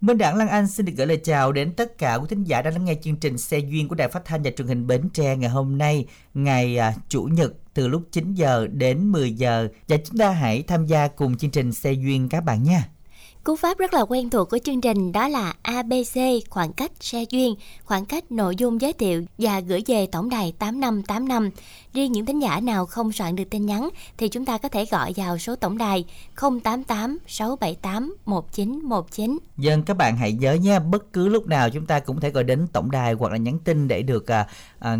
Minh đảng Lan Anh xin được gửi lời chào đến tất cả quý thính giả đang lắng nghe chương trình Xe duyên của Đài Phát thanh và Truyền hình Bến Tre ngày hôm nay, ngày à, chủ nhật từ lúc 9 giờ đến 10 giờ và chúng ta hãy tham gia cùng chương trình Xe duyên các bạn nha. Cú pháp rất là quen thuộc của chương trình đó là ABC khoảng cách xe duyên, khoảng cách nội dung giới thiệu và gửi về tổng đài 8585. Riêng những thính giả nào không soạn được tin nhắn thì chúng ta có thể gọi vào số tổng đài 088 678 1919. Dân các bạn hãy nhớ nha, bất cứ lúc nào chúng ta cũng có thể gọi đến tổng đài hoặc là nhắn tin để được à, à,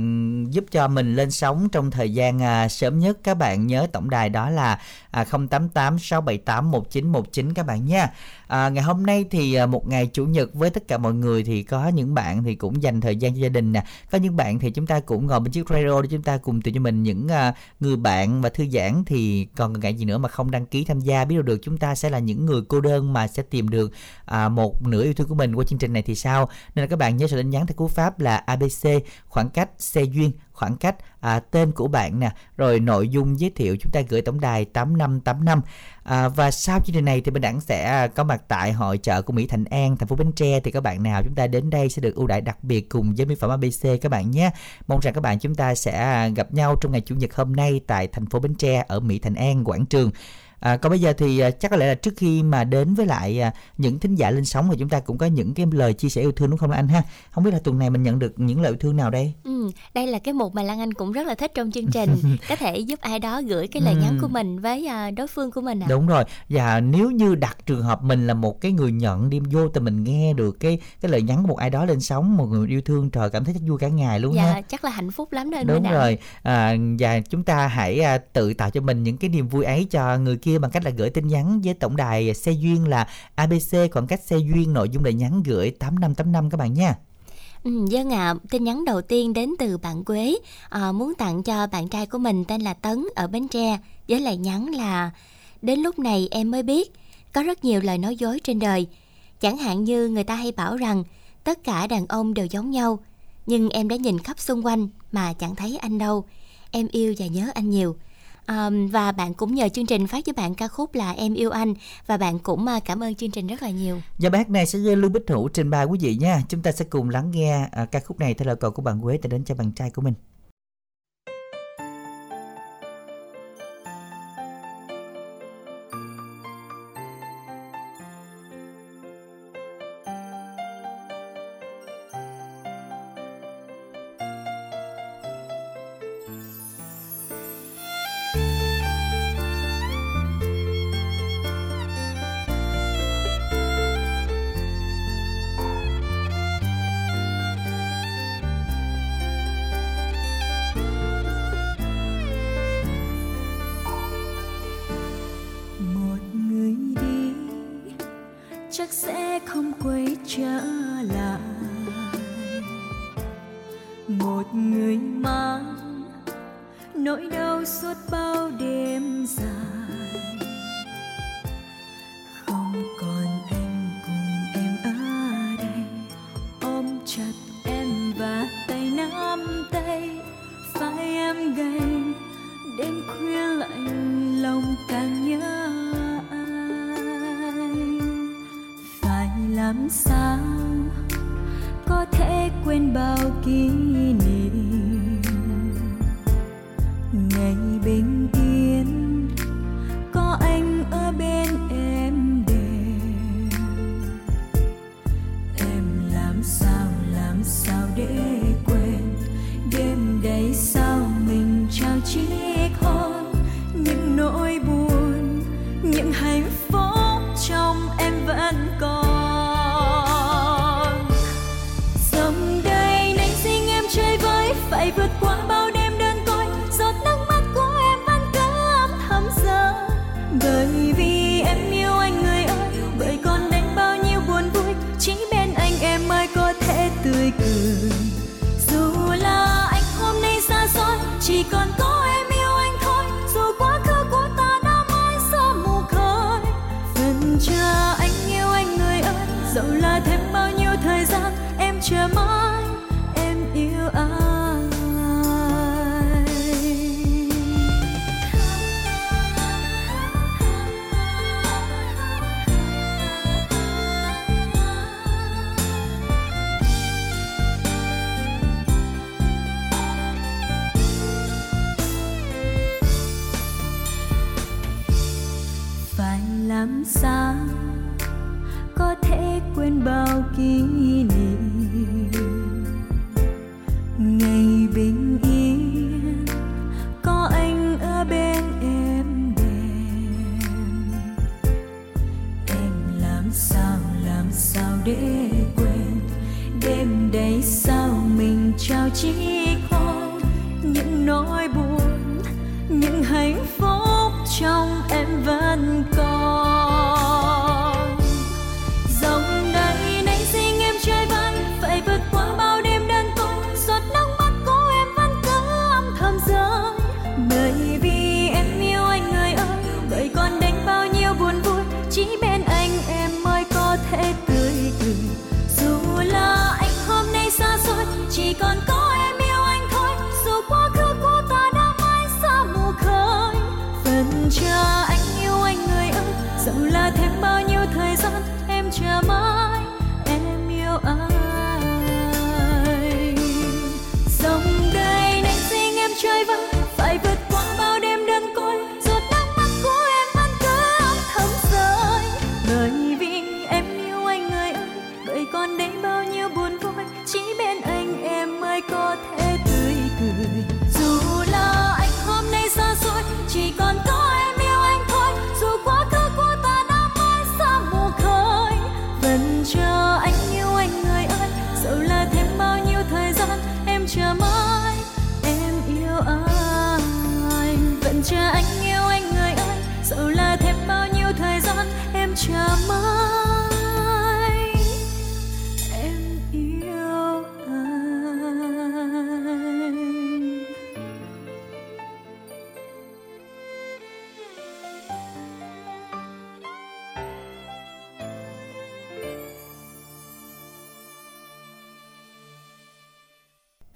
giúp cho mình lên sóng trong thời gian à, sớm nhất. Các bạn nhớ tổng đài đó là à, 088 678 1919 các bạn nha. À, ngày hôm nay thì à, một ngày chủ nhật với tất cả mọi người thì có những bạn thì cũng dành thời gian cho gia đình nè. Có những bạn thì chúng ta cũng ngồi bên chiếc radio để chúng ta cùng tìm như mình những uh, người bạn và thư giãn thì còn ngại gì nữa mà không đăng ký tham gia. Biết đâu được chúng ta sẽ là những người cô đơn mà sẽ tìm được uh, một nửa yêu thương của mình qua chương trình này thì sao? Nên là các bạn nhớ số đánh nhắn theo cú pháp là ABC khoảng cách xe duyên khoảng cách à, tên của bạn nè rồi nội dung giới thiệu chúng ta gửi tổng đài 8585 à, và sau chương trình này thì bên đẳng sẽ à, có mặt tại hội chợ của Mỹ Thành An thành phố Bến Tre. Thì các bạn nào chúng ta đến đây sẽ được ưu đãi đặc biệt cùng với mỹ phẩm ABC các bạn nhé. Mong rằng các bạn chúng ta sẽ à, gặp nhau trong ngày chủ nhật hôm nay tại thành phố Bến Tre ở Mỹ Thành An quảng trường. À, còn bây giờ thì à, chắc có lẽ là trước khi mà đến với lại à, những thính giả lên sóng thì chúng ta cũng có những cái lời chia sẻ yêu thương đúng không anh ha? Không biết là tuần này mình nhận được những lời yêu thương nào đây? Ừ, đây là cái mục mà Lan Anh cũng rất là thích trong chương trình. có thể giúp ai đó gửi cái lời nhắn của mình với à, đối phương của mình ạ. Đúng rồi. Và nếu như đặt trường hợp mình là một cái người nhận đi vô tình mình nghe được cái cái lời nhắn của một ai đó lên sóng một người yêu thương trời cảm thấy chắc vui cả ngày luôn Dạ, ha. chắc là hạnh phúc lắm đó anh Đúng rồi à, và chúng ta hãy à, tự tạo cho mình những cái niềm vui ấy cho người kia bằng cách là gửi tin nhắn với tổng đài xe duyên là ABC khoảng cách xe duyên nội dung lời nhắn gửi 8585 các bạn nha. Ừ, dân ạ, tin nhắn đầu tiên đến từ bạn Quế à, muốn tặng cho bạn trai của mình tên là Tấn ở Bến Tre với lời nhắn là Đến lúc này em mới biết có rất nhiều lời nói dối trên đời. Chẳng hạn như người ta hay bảo rằng tất cả đàn ông đều giống nhau, nhưng em đã nhìn khắp xung quanh mà chẳng thấy anh đâu. Em yêu và nhớ anh nhiều. À, và bạn cũng nhờ chương trình phát cho bạn ca khúc là Em yêu anh và bạn cũng à, cảm ơn chương trình rất là nhiều. Và bác này sẽ gây Lưu Bích Hữu trình bày quý vị nha. Chúng ta sẽ cùng lắng nghe à, ca khúc này theo lời cầu của bạn Quế để đến cho bạn trai của mình.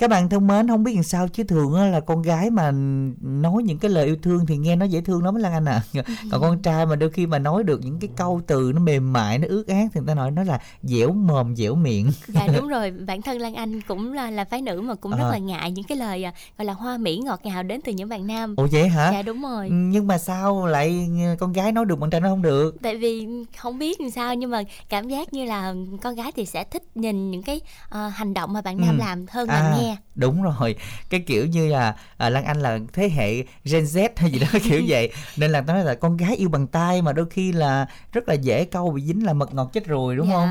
Các bạn thân mến không biết làm sao chứ thường á là con gái mà nói những cái lời yêu thương thì nghe nó dễ thương lắm Lan Anh à. Còn con trai mà đôi khi mà nói được những cái câu từ nó mềm mại nó ướt át thì người ta nói nó là dẻo mồm dẻo miệng. Dạ đúng rồi. Bản thân lan anh cũng là là phái nữ mà cũng rất À. là ngại những cái lời à, gọi là hoa mỹ ngọt ngào đến từ những bạn nam. Ủa vậy hả? Dạ đúng rồi. Nhưng mà sao lại con gái nói được con trai nói không được? Tại vì không biết làm sao nhưng mà cảm giác như là con gái thì sẽ thích nhìn những cái ờ, hành động mà bạn nam Ừ. làm hơn À. là đúng rồi cái kiểu như là à, lan anh là thế hệ gen z hay gì đó kiểu vậy nên là nói là con gái yêu bằng tay mà đôi khi là rất là dễ câu bị dính là mật ngọt chết rồi đúng Dạ. không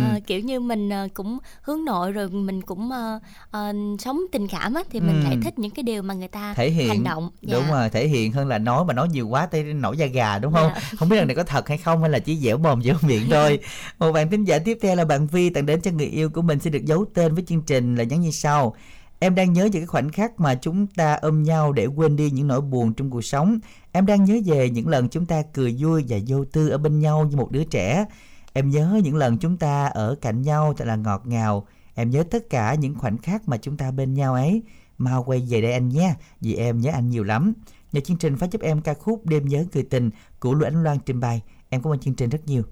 ừ. Ờ, kiểu như mình ờ, cũng hướng nội rồi mình cũng ờ, ờ, sống tình cảm á thì mình Ừ. lại thích những cái điều mà người ta thể hiện hành động Dạ. đúng rồi thể hiện hơn là nói mà nói nhiều quá tới nổi da gà đúng không Dạ. không biết lần này có thật hay không hay là chỉ dẻo mồm dẻo miệng thôi một bạn thính giả tiếp theo là bạn Vi tặng đến cho người yêu của mình xin được giấu tên với chương trình là nhắn như sau Em đang nhớ về cái khoảnh khắc mà chúng ta ôm nhau để quên đi những nỗi buồn trong cuộc sống. Em đang nhớ về những lần chúng ta cười vui và vô tư ở bên nhau như một đứa trẻ. Em nhớ những lần chúng ta ở cạnh nhau thật là ngọt ngào. Em nhớ tất cả những khoảnh khắc mà chúng ta bên nhau ấy. Mau quay về đây anh nhé, vì em nhớ anh nhiều lắm. Nhờ chương trình phát giúp em ca khúc Đêm nhớ người tình của Lũ Ánh Loan trình bày. Em cảm ơn chương trình rất nhiều.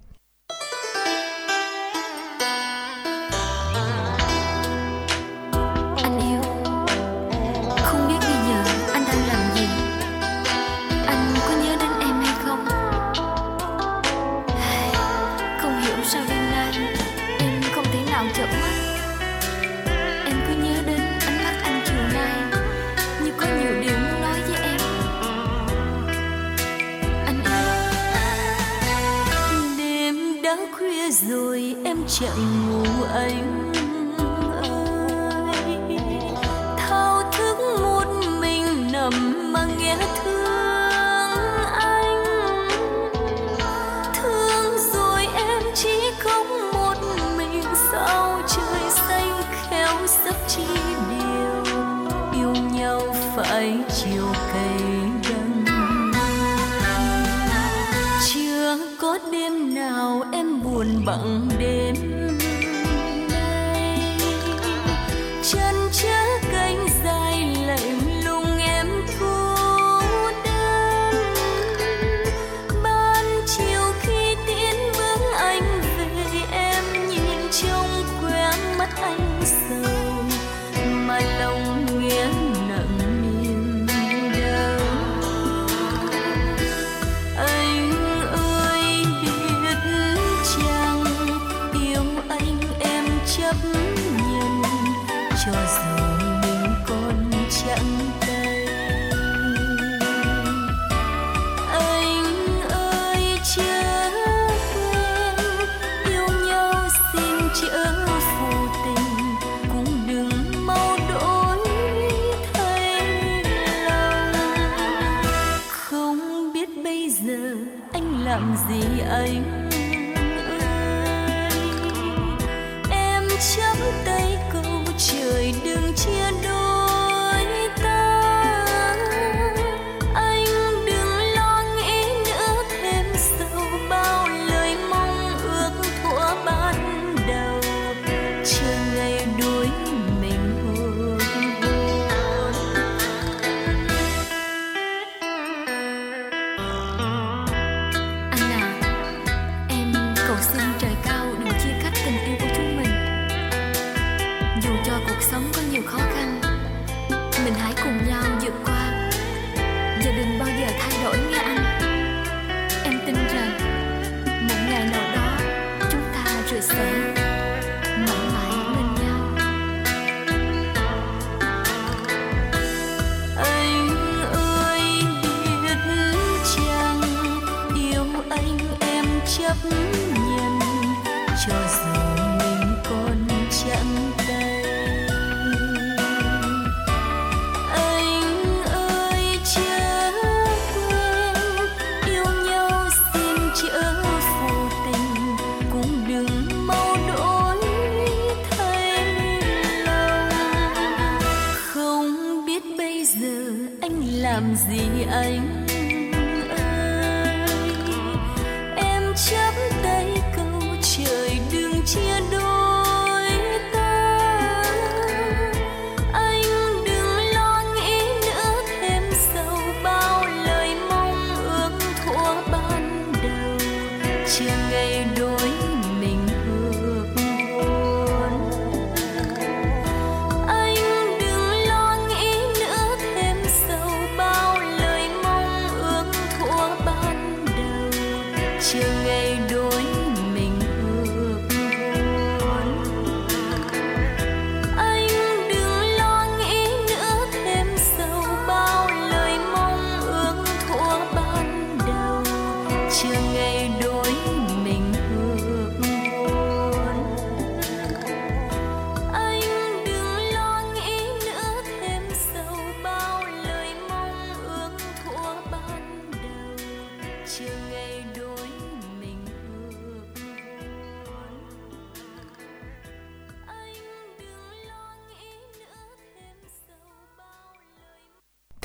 Gì anh?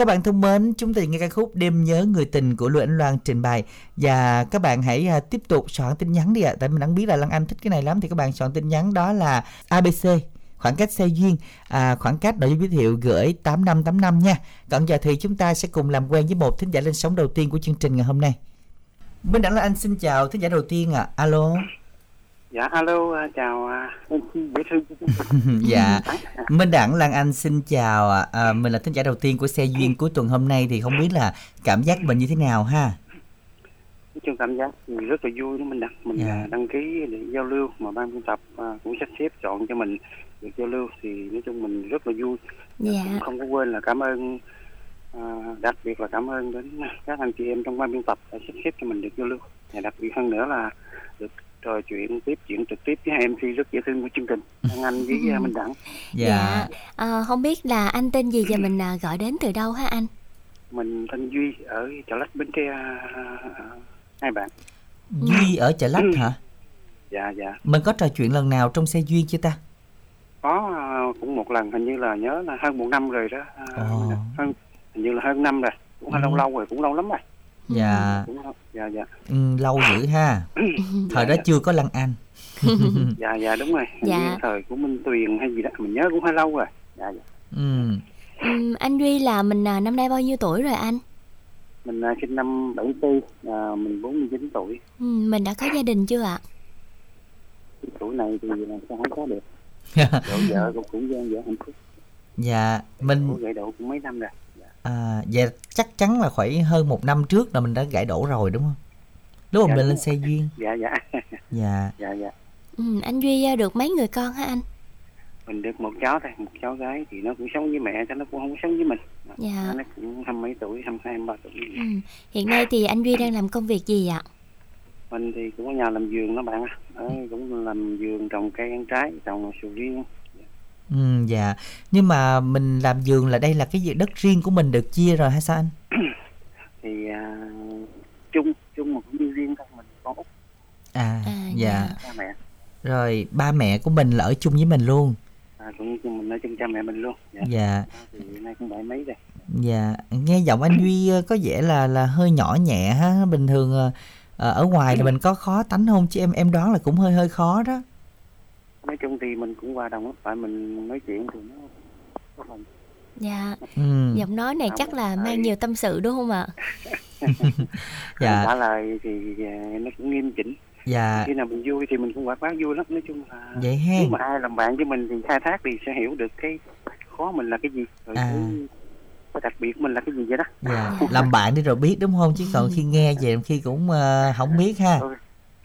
Bạn thân mến, chúng ta nghe ca khúc Đêm nhớ người tình của Lưu Anh Loan trình bày và các bạn hãy à, tiếp tục soạn tin nhắn đi ạ. Tại mình đang biết là Lan Anh thích cái này lắm thì các bạn soạn tin nhắn đó là ABC khoảng cách xe duyên à, khoảng cách nội dung giới thiệu gửi 8585 nha. Còn giờ thì chúng ta sẽ cùng làm quen với một thính giả lên sóng đầu tiên của chương trình ngày hôm nay. Minh Đẳng là anh xin chào thính giả đầu tiên ạ. À. Alo. Dạ alo à, chào à, dễ thương dạ Minh Đẳng Lan Anh xin chào ạ. à, mình là thính giả đầu tiên của xe duyên cuối tuần hôm nay thì không biết là cảm giác mình như thế nào ha nói chung cảm giác thì rất là vui đó mình đặt mình Dạ. à, đăng ký để giao lưu mà ban biên tập à, cũng sắp xếp chọn cho mình được giao lưu thì nói chung mình rất là vui Dạ. cũng không có quên là cảm ơn à, đặc biệt là cảm ơn đến các anh chị em trong ban biên tập đã sắp xếp cho mình được giao lưu và đặc biệt hơn nữa là được trò chuyện tiếp chuyện trực tiếp với hai MC rất dễ thương của chương trình. Đăng Anh với uh, Minh Đẳng. Dạ. À, không biết là anh tên gì và mình à, gọi đến từ đâu hả anh? mình Thanh Duy ở Chợ Lách Bến Tre uh, hai bạn. Duy ở chợ lách hả? Dạ dạ. Mình có trò chuyện lần nào trong xe duyên chưa ta? Có uh, cũng một lần hình như là nhớ là hơn một năm rồi đó. Uh, Ồ. hơn hình như là hơn năm rồi. Cũng Ừ. lâu lâu rồi cũng lâu lắm rồi dạ. Lâu- dạ dạ. Ừ, lâu dữ ha. Thời đó dạ. chưa có lăng anh. Dạ dạ đúng rồi. Dạ. thời của Minh Tuyền hay gì đó mình nhớ cũng hơi lâu rồi. Dạ dạ. Ừ. Ừm, anh Duy là mình à, năm nay bao nhiêu tuổi rồi anh? mình uh, sinh năm 74 uh, mình 49 tuổi. Ừm, mình đã có gia đình chưa ạ? tuổi này thì làm sao không có được. Vợ vợ cũng cũng gian dở hạnh phúc. Dạ mình gậy độ cũng mấy năm rồi à, dạ chắc chắn là khoảng hơn một năm trước là mình đã gãy đổ rồi đúng không? Lúc mà Dạ, mình đúng lên xe duyên. Dạ dạ. Dạ. Dạ dạ. Ừm, anh Duy à, được mấy người con hả anh? mình được một cháu thôi một cháu gái thì nó cũng sống với mẹ cho nó cũng không sống với mình. Dạ. nó cũng hai mấy tuổi hai hai ba tuổi. Ừm, hiện nay thì anh Duy đang làm công việc gì ạ? mình thì cũng có nhà làm vườn đó bạn ạ. Ở cũng làm vườn trồng cây ăn trái trồng sầu riêng ừ, dạ. Nhưng mà mình làm vườn là đây là cái gì? Đất riêng của mình được chia rồi hay sao anh? Thì à, chung chung mà cũng như riêng thôi mình con út. À, À, dạ. cha mẹ. Rồi ba mẹ của mình là ở chung với mình luôn. À, cũng như mình ở chung cha mẹ mình luôn dạ. dạ. Thì nay cũng bảy mấy rồi. Dạ. Nghe giọng anh duy ờ, có vẻ là là hơi nhỏ nhẹ ha. Bình thường ờ, ờ, ở ngoài thì mình có khó tánh không? Chứ em em đoán là cũng hơi hơi khó đó nói chung thì mình cũng qua đồng lắm tại mình nói chuyện thì nó có phần Dạ, ừ. giọng nói này chắc là mang nhiều tâm sự đúng không ạ? dạ. Trả lời thì à, nó cũng nghiêm chỉnh. Dạ. Khi nào mình vui thì mình cũng quạt bát vui lắm nói chung là vậy ha. nếu mà ai làm bạn với mình thì khai thác thì sẽ hiểu được cái khó mình là cái gì rồi À. cái, đặc biệt của mình là cái gì vậy đó. Dạ. Làm bạn đi rồi biết đúng không? Chứ còn khi nghe về khi cũng ờ, không biết ha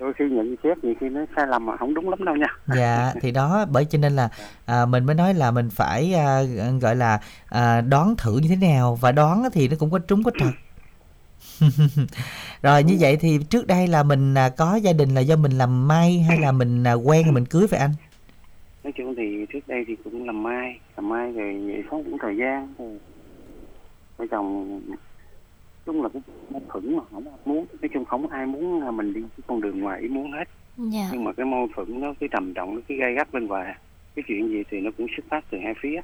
đôi khi nhận xét nhiều khi nó sai lầm mà không đúng lắm đâu nha. Dạ thì đó bởi cho nên là à, mình mới nói là mình phải à, gọi là à, đoán thử như thế nào. Và đoán thì nó cũng có trúng có trật rồi như vậy thì trước đây là mình à, có gia đình là do mình làm may hay là mình à, quen rồi mình cưới vậy anh? Nói chung thì trước đây thì cũng làm mai làm mai rồi vậy sống cũng thời gian thì vợ chồng chung là cũng mâu thuẫn mà không muốn. Nói chung không ai muốn là mình đi cái con đường ngoài ý muốn hết. Dạ. nhưng mà cái mâu thuẫn nó cái trầm trọng nó cái gây gắt bên ngoài cái chuyện gì thì nó cũng xuất phát từ hai phía.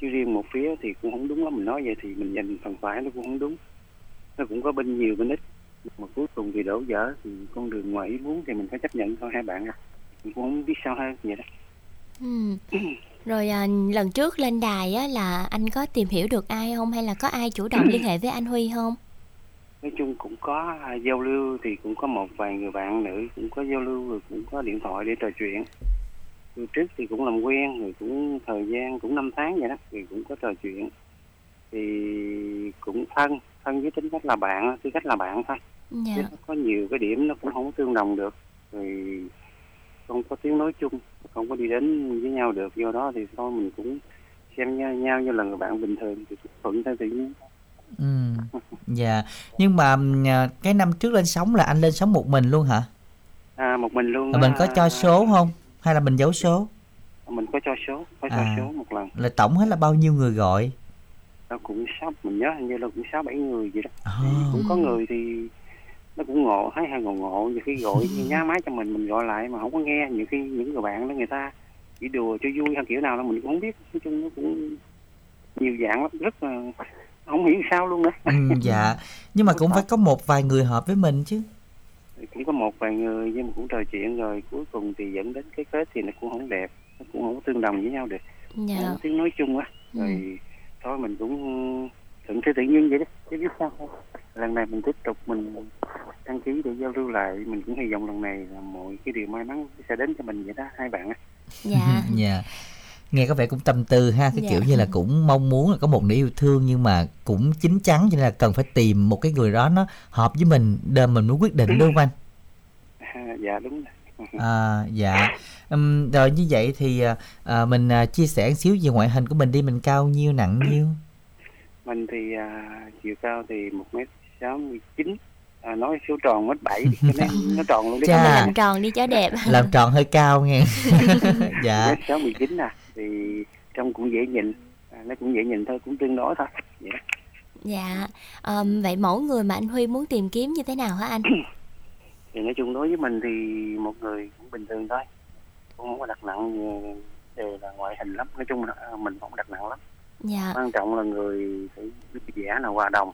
Chứ riêng một phía thì cũng không đúng lắm. Mình nói vậy thì mình dành phần phải nó cũng không đúng. Nó cũng có bên nhiều bên ít. Mà cuối cùng thì đổ vỡ thì con đường ngoài ý muốn thì mình phải chấp nhận thôi hai bạn à. Mình cũng không biết sao hơn vậy đó. Ừm. Rồi à, lần trước lên đài á là anh có tìm hiểu được ai không? Hay là có ai chủ động liên hệ với anh Huy không? Nói chung cũng có à, giao lưu thì cũng có một vài người bạn nữ cũng có giao lưu rồi cũng có điện thoại để trò chuyện. Từ trước thì cũng làm quen rồi cũng thời gian cũng năm tháng vậy đó thì cũng có trò chuyện. Thì cũng thân thân với tính cách là bạn tư cách là bạn thôi. Dạ. nó có nhiều cái điểm nó cũng không tương đồng được. Rồi không có tiếng nói chung không có đi đến với nhau được. Do đó thì thôi mình cũng xem nhau, nhau như là người bạn bình thường thì thuận theo tự nhiên ừ. Dạ. Nhưng mà à, cái năm trước lên sóng là anh lên sóng một mình luôn hả? À một mình luôn Rồi mình có cho số không? Hay là mình giấu số? Mình có cho số có cho À. số một lần. Là tổng hết là bao nhiêu người gọi? Nó cũng sáu mình nhớ hình như là cũng sáu bảy người gì đó. Ồ. cũng có người thì nó cũng ngộ thấy hay ngộ ngộ nhiều khi gọi nhá máy cho mình mình gọi lại mà không có nghe. Nhiều khi những người bạn đó người ta chỉ đùa cho vui hay kiểu nào là mình cũng không biết. Nói chung nó cũng nhiều dạng lắm rất là không hiểu sao luôn nữa ừ, dạ. Nhưng mà cũng phải có một vài người hợp với mình chứ. Cũng có một vài người nhưng mà cũng trò chuyện rồi. Cuối cùng thì dẫn đến cái kết thì nó cũng không đẹp. Nó cũng không tương đồng với nhau được. Dạ. Không tiếng nói chung á. Ừ. rồi thôi mình cũng thuận theo tự nhiên vậy đó. Chứ biết sao không? Lần này mình tiếp tục mình đăng ký để giao lưu lại. Mình cũng hy vọng lần này là mọi cái điều may mắn sẽ đến cho mình vậy đó hai bạn á. Dạ. dạ nghe có vẻ cũng tâm tư ha cái Dạ. kiểu như là cũng mong muốn là có một nửa yêu thương nhưng mà cũng chín chắn cho nên là cần phải tìm một cái người đó nó hợp với mình để mình mới quyết định đúng không anh? À, dạ đúng rồi. À, dạ. Ừm, rồi như vậy thì à, à, mình à, chia sẻ một xíu về ngoại hình của mình đi mình cao nhiêu nặng nhiêu? Mình thì à, chiều cao thì một mét sáu mươi chín à, nói số tròn mất bảy nó tròn luôn đi. Chà. Làm tròn đi cho đẹp. Làm tròn hơi cao nghe. Dạ. Mét sáu mười chín à thì trông cũng dễ nhìn. À, nó cũng dễ nhìn thôi cũng tương đối thôi. Vậy đó. Dạ. Ờm, Vậy mẫu người mà anh Huy muốn tìm kiếm như thế nào hả anh? thì nói chung đối với mình thì một người cũng bình thường thôi. Cũng không có đặt nặng về là ngoại hình lắm. Nói chung là à, mình không đặt nặng lắm. Dạ. Quan trọng là người phải biết vẽ là hòa đồng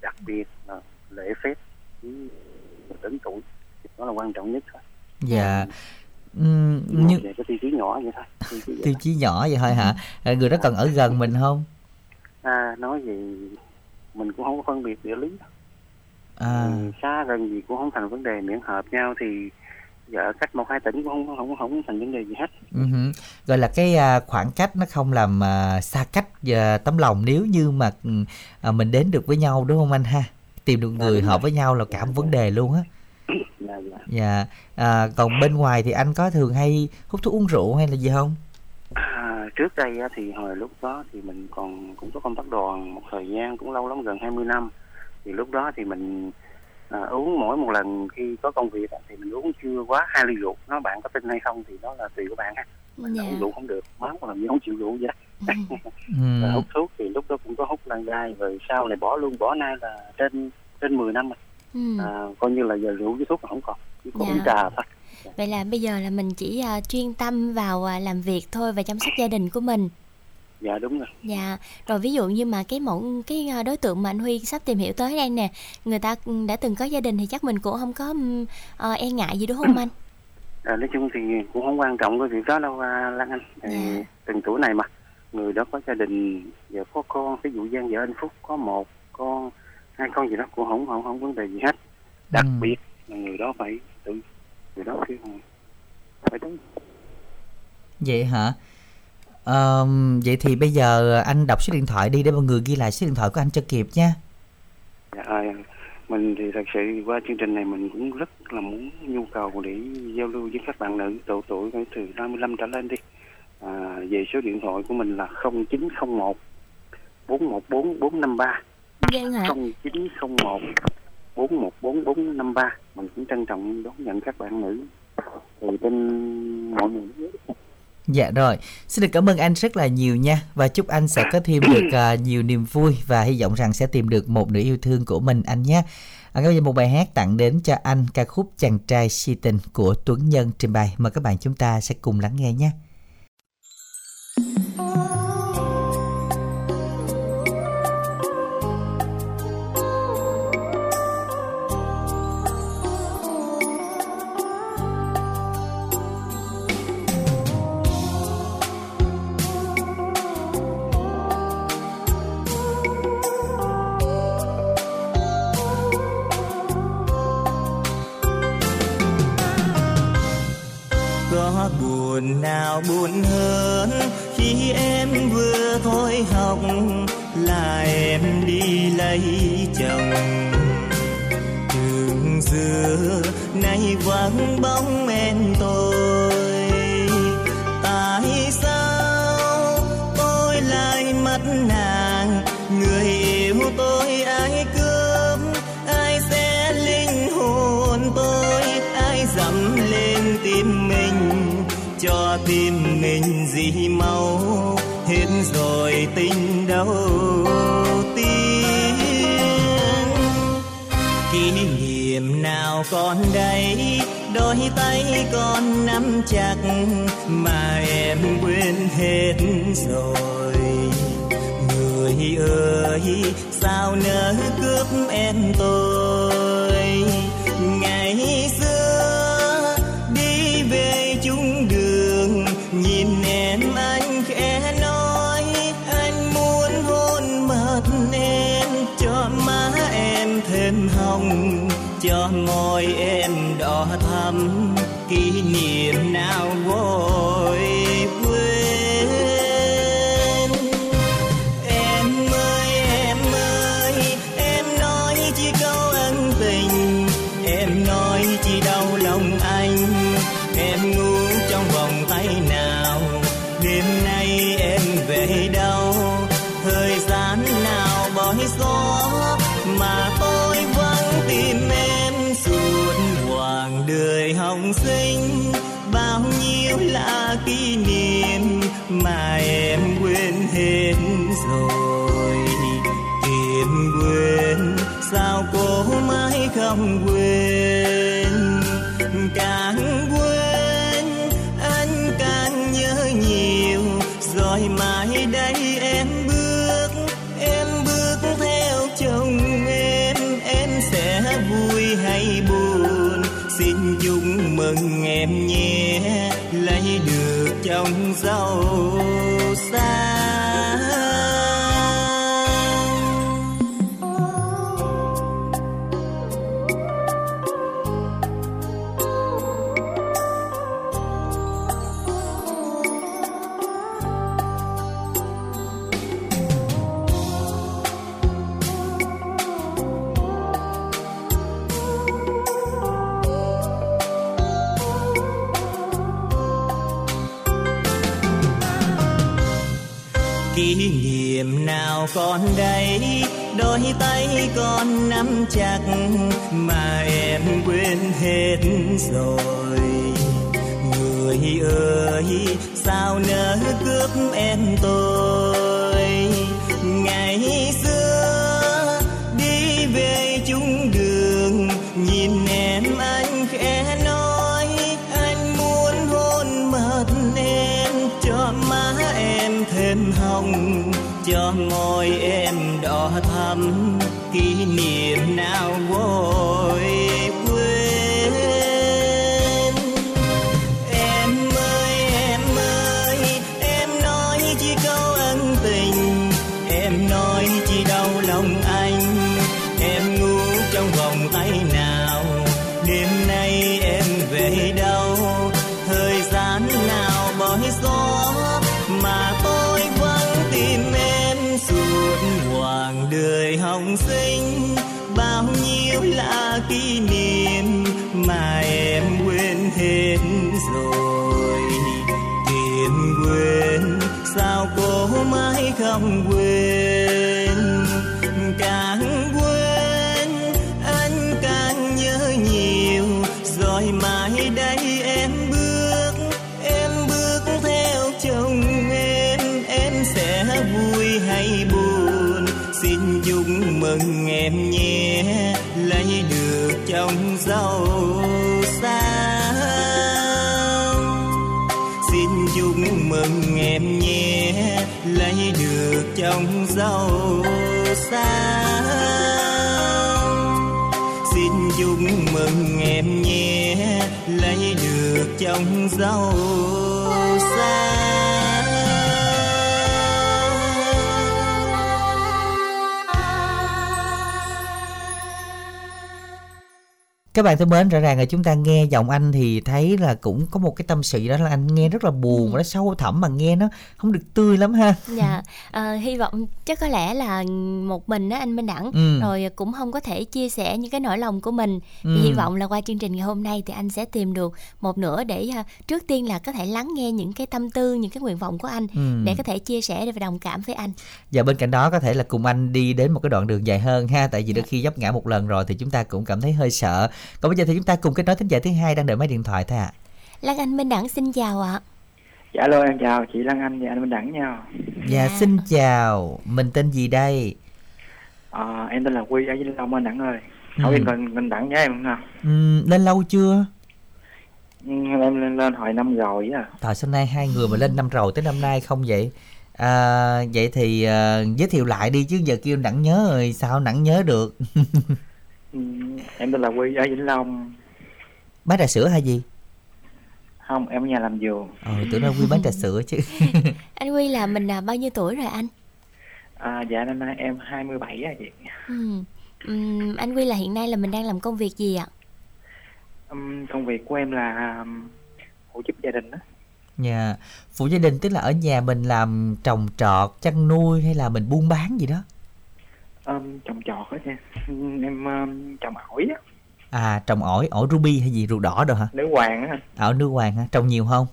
đặc biệt là lễ phép tính tuổi đó là quan trọng nhất thôi. Dạ Ừm, một như về cái tiêu chí nhỏ vậy thôi. Tiêu chí tiêu chí nhỏ vậy thôi hả? À, người đó cần ở gần mình không? À, nói gì mình cũng không có phân biệt địa lý à. Ừ, xa gần gì cũng không thành vấn đề miễn hợp nhau thì giờ cách một hai tỉnh cũng không không không thành vấn đề gì hết. Ừ hử. gọi là cái à, khoảng cách nó không làm à, xa cách à, tấm lòng. Nếu như mà ừ, à, mình đến được với nhau đúng không anh ha? Tìm được người hợp với nhau là cả một vấn đề luôn á dạ. Dạ dạ à, còn bên ngoài thì anh có thường hay hút thuốc uống rượu hay là gì không? À, trước đây thì hồi lúc đó thì mình còn cũng có công tác đoàn một thời gian cũng lâu lắm gần 20 năm. Thì lúc đó thì mình à, uống mỗi một lần khi có công việc thì mình uống chưa quá hai ly rượu. Nó bạn có tin hay không thì đó là tùy của bạn ha. Dạ. uống rượu không được máu làm gì không chịu rượu vậy. Ừ. Rồi hút thuốc thì lúc đó cũng có hút lan gai rồi sau này bỏ luôn bỏ nay là trên trên 10 năm rồi. Ừ. à, coi như là giờ rượu với thuốc không còn chỉ còn Dạ. trà thôi Vậy là bây giờ là mình chỉ à, chuyên tâm vào à, làm việc thôi và chăm sóc gia đình của mình dạ đúng rồi Dạ, rồi ví dụ như mà cái mẫu cái à, đối tượng mà anh Huy sắp tìm hiểu tới đây nè, người ta ừ, đã từng có gia đình thì chắc mình cũng không có ờ, e ngại gì đúng không anh? à, nói chung thì cũng không quan trọng cái việc đó đâu Lan Anh Dạ. từng tuổi này mà người đó có gia đình giờ có con ví dụ Giang vợ anh Phúc có một con hai con gì đó cũng không không không vấn đề gì hết. Đặc Ừ. biệt là người đó phải tự người đó là phải đúng. Vậy hả? Ờm, vậy thì bây giờ anh đọc số điện thoại đi để mọi người ghi lại số điện thoại của anh cho kịp nha. Dạ, à, mình thì thật sự qua chương trình này mình cũng rất là muốn nhu cầu để giao lưu với các bạn nữ độ tuổi khoảng từ 35 trở lên đi. À, về số điện thoại của mình là 0901 414 453 Vâng ạ. 0901 414 453 mình cũng trân trọng đón nhận các bạn nữ từ bên mọi người Dạ rồi, xin được cảm ơn anh rất là nhiều nha và chúc anh sẽ có thêm được à, nhiều niềm vui và hy vọng rằng sẽ tìm được một nửa yêu thương của mình anh nhé. À, bây giờ một bài hát tặng đến cho anh ca khúc Chàng trai si tình của Tuấn Nhân trình bày. Mời các bạn chúng ta sẽ cùng lắng nghe nhé. Ơi sao nỡ cướp em tôi? Mãi kỷ niệm nào còn đây? Đôi tay con nắm chặt mà em quên hết rồi. Người ơi, sao nỡ cướp em tôi? Cho ngôi em đỏ thắm kỷ niệm nào vui. Chúc mừng em nhé lấy được chồng giàu Các bạn thân mến, rõ ràng là chúng ta nghe giọng anh thì thấy là cũng có một cái tâm sự đó là anh nghe rất là buồn, Ừ. nó sâu thẳm mà nghe nó không được tươi lắm ha. dạ ờ, hy vọng chắc có lẽ là một mình á anh Minh Đẳng Ừ. rồi cũng không có thể chia sẻ những cái nỗi lòng của mình Ừ. thì hy vọng là qua chương trình ngày hôm nay thì anh sẽ tìm được một nửa để à, trước tiên là có thể lắng nghe những cái tâm tư những cái nguyện vọng của anh Ừ. để có thể chia sẻ và đồng cảm với anh Và bên cạnh đó có thể là cùng anh đi đến một cái đoạn đường dài hơn ha, tại vì đôi khi dấp ngã một lần rồi thì chúng ta cũng cảm thấy hơi sợ. Còn bây giờ thì chúng ta cùng kết nối thính giả thứ hai đang đợi máy điện thoại thôi ạ. Lan Anh Minh Đẳng xin chào ạ Dạ alo em chào chị Lan Anh và anh Minh Đẳng nha. Dạ xin chào, mình tên gì đây? À, em tên là Quy ở Vĩnh Long anh Đẳng ơi. Ừ. Hỏi em cần Minh Đẳng nhé em không nào. Ừm, lên lâu chưa? Ừ, Em lên lên hồi năm rồi á. Thời sau nay hai người mà lên năm rồi tới năm nay không vậy? À, vậy thì à, giới thiệu lại đi chứ giờ kêu nặng nhớ rồi sao nặng nhớ được Ừ, em tên là Quy ở Vĩnh Long. bán trà sữa hay gì Không, em ở nhà làm vườn. ờ tưởng đâu quy bán trà sữa chứ anh Quy là mình là bao nhiêu tuổi rồi anh À, dạ năm nay em 27 á chị. ừ. Ừm, anh Quy là hiện nay là mình đang làm công việc gì ạ Um, công việc của em là um, phụ giúp gia đình á. nhà phụ gia đình tức là ở nhà mình làm trồng trọt chăn nuôi hay là mình buôn bán gì đó Um, trồng trọt á nha. Um, Em um, trồng ổi á, à trồng ổi ổi ruby hay gì rượu đỏ đâu hả? Nữ hoàng á. Ở nước hoàng hả? Trồng nhiều không?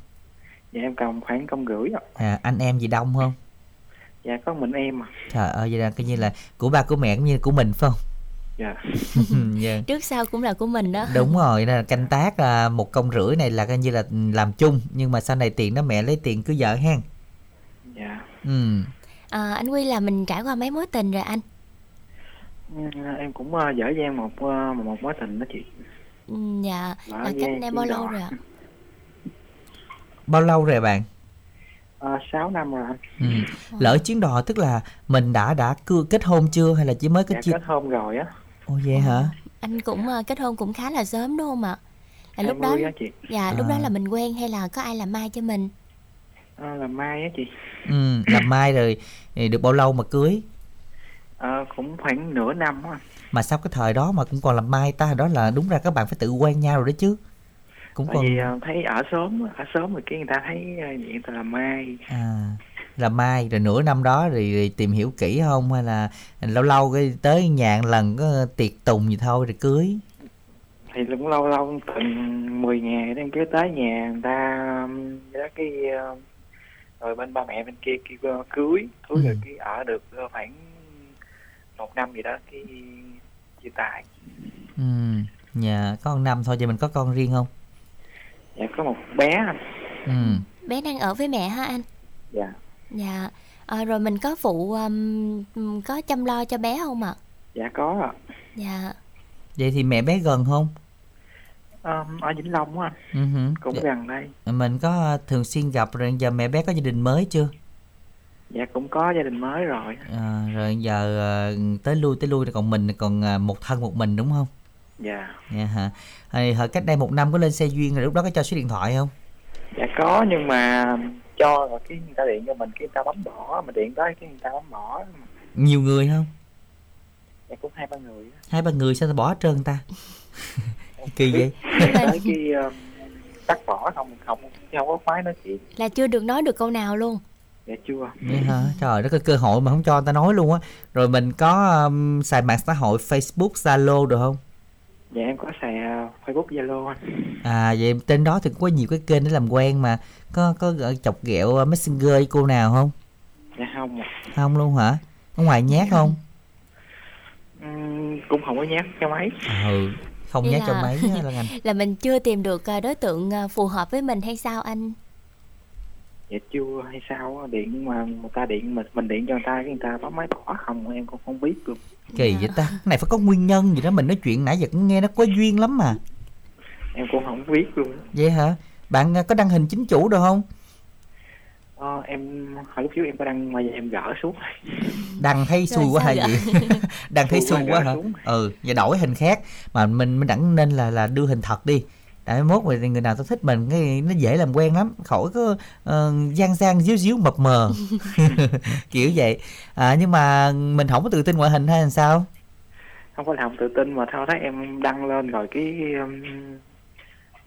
Dạ em trồng khoảng công rưỡi á. à, anh em gì đông không? Dạ có mình em à. trời ơi vậy là coi như là của ba của mẹ cũng như của mình phải không? Dạ. Dạ. trước sau cũng là của mình đó. Đúng rồi nên là canh tác là một công rưỡi này là coi như là làm chung. Nhưng mà sau này tiền đó mẹ lấy tiền cứ vợ hen. Dạ. Ừ à, anh Quy là mình trải qua mấy mối tình rồi anh? Ừ, em cũng uh, dở dang một ờ, một mối tình đó chị. Ừ, dạ. Lỡ là cách đây bao lâu đỏ. rồi ạ? Bao lâu rồi bạn? Uh, 6 năm rồi anh. Ừ. lỡ chuyến đò tức là mình đã đã cưa kết hôn chưa? Hay là chỉ mới có dạ, chia kết hôn rồi á. Ồ vậy hả? Anh cũng ờ, kết hôn cũng khá là sớm đúng không ạ? Là lúc đó 20 á chị. dạ lúc đó À. là mình quen hay là có ai làm mai cho mình? Ờ, là mai á chị. Ừ làm mai rồi thì được bao lâu mà cưới Ờ, cũng khoảng nửa năm á. Mà sao cái thời đó mà cũng còn làm mai ta đó là đúng ra các bạn phải tự quen nhau rồi đó chứ. Cũng còn vì ờ, thấy ở sớm ở sớm rồi cái người ta thấy ờ, vậy người ta làm mai. À làm mai rồi nửa năm đó rồi, rồi tìm hiểu kỹ không hay là lâu lâu cái tới nhà lần có tiệc tùng gì thôi rồi cưới? Thì cũng lâu lâu từng 10 ngày em cứ tới nhà người ta đó cái ờ, rồi bên ba mẹ bên kia kêu ờ, cưới cưới rồi Ừ. cái ở được ờ, khoảng một năm gì đó cái chia tay. Ừ nhà có con năm thôi chứ mình có con riêng không? Dạ có một bé anh. Ừ. Bé đang ở với mẹ hả anh? Dạ. Dạ Ờ, rồi mình có phụ ừm, có chăm lo cho bé không ạ? Dạ có ạ. Dạ. Vậy thì mẹ bé gần không? Ờ, ở Vĩnh Long á anh. Hử. cũng Dạ. gần đây. Mình có thường xuyên gặp rồi giờ mẹ bé có gia đình mới chưa dạ cũng có gia đình mới rồi. À, rồi giờ ờ, tới lui tới lui còn mình còn ờ, một thân một mình đúng không? Dạ. Dạ hả. Thì hồi cách đây một năm có lên xe duyên rồi lúc đó có cho số điện thoại không? Dạ có nhưng mà cho rồi cái người ta điện cho mình cái người ta bấm bỏ mình điện tới cái người ta bấm bỏ. Nhiều người không? Dạ cũng hai ba người á. hai ba người sao ta bỏ hết trơn ta? Kỳ vậy. tới cái um, tắt bỏ không không không có khoái nói chuyện. Là chưa được nói được câu nào luôn dạ chưa Vậy hả? Trời đất ơi, cơ hội mà không cho người ta nói luôn á. Rồi mình có um, xài mạng xã hội Facebook, Zalo được không? dạ em có xài uh, facebook zalo anh À vậy trên đó thì cũng có nhiều cái kênh để làm quen mà. Có có gỡ chọc ghẹo uh, Messenger với cô nào không? dạ không Không luôn hả? Có ngoài nhát không? Ừm, cũng không có nhát cho mấy Ừ, không Vậy nhát cho là- mấy á, Lan Anh. là mình chưa tìm được ờ, đối tượng ờ, phù hợp với mình hay sao anh dạ chưa hay sao á, điện mà người ta điện mình mình điện cho người ta cái người ta bấm máy bỏ không em cũng không biết luôn Kỳ vậy ta. Cái này phải có nguyên nhân gì đó mình nói chuyện nãy giờ cũng nghe nó có duyên lắm mà. em cũng không biết luôn Vậy hả? Bạn uh, có đăng hình chính chủ được không? ờ, em hồi lúc trước em có đăng mà giờ em gỡ xuống đăng thấy xui quá hay vậy? gì đăng thấy Xui quá, hả xuống. ừ và đổi hình khác mà mình mình đẳng nên là là đưa hình thật đi tại mốt thì người nào ta thích mình cái nó dễ làm quen lắm. Khỏi có uh, gian gian díu díu mập mờ. Kiểu vậy. À, nhưng mà mình không có tự tin ngoại hình hay làm sao? Không có làm tự tin mà thôi thấy em đăng lên rồi cái um,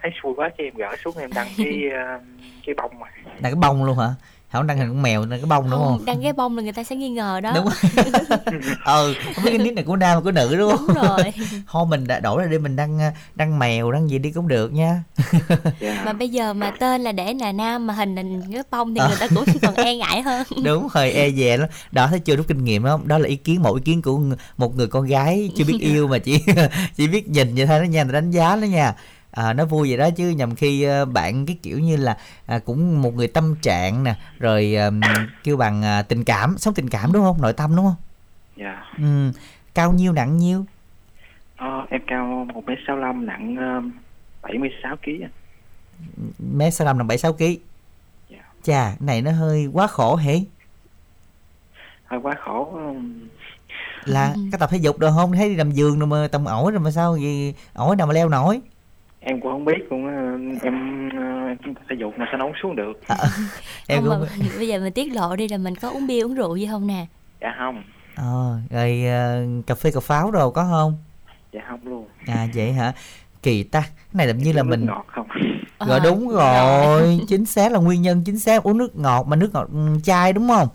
thấy xui quá cho em gỡ xuống em đăng cái um, cái bông mà. Là cái bông luôn hả không đăng hình con mèo là cái bông đúng không đăng cái bông là người ta sẽ nghi ngờ đó. Đúng ừ không biết cái nick này của nam của nữ đúng không? Đúng rồi. thôi mình đã đổi ra đi mình đăng đăng mèo đăng gì đi cũng được nha. Dạ. Mà bây giờ mà tên là để là nam mà hình là cái bông thì Ờ. người ta cũng còn e ngại hơn. Đúng hơi e dè lắm. Đó thấy chưa rút kinh nghiệm đó đó là ý kiến một ý kiến của một người con gái chưa biết yêu mà chỉ chỉ biết nhìn vậy thôi đó nha đánh giá đó nha à, nó vui vậy đó chứ nhầm khi ờ, bạn cái kiểu như là à, cũng một người tâm trạng nè rồi ờm, kêu bằng à, tình cảm sống tình cảm đúng không? Nội tâm đúng không? Dạ. Ừ. cao nhiêu nặng nhiêu? Ờ, em cao một m sáu nặng um, 76 kg mét sáu năm là bảy sáu ký. Dạ. chà này nó hơi quá khổ hỉ hơi quá khổ um, là cái tập thể dục được không? Thấy đi nằm giường rồi mà tầm ổi rồi mà sao gì ổi nào mà leo nổi em cũng không biết luôn á em uh, em thể dục mà sao nó không xuống được. Em không cũng mà bây giờ mình tiết lộ đi là mình có uống bia uống rượu gì không nè? Dạ không. Ờ, rồi ờ, cà phê cà pháo đồ có không? Dạ không luôn. À vậy hả? Kỳ ta cái này làm như là mình ngọt không? Rồi Ờ, đúng rồi chính xác là nguyên nhân chính xác uống nước ngọt mà nước ngọt ừ, chai đúng không?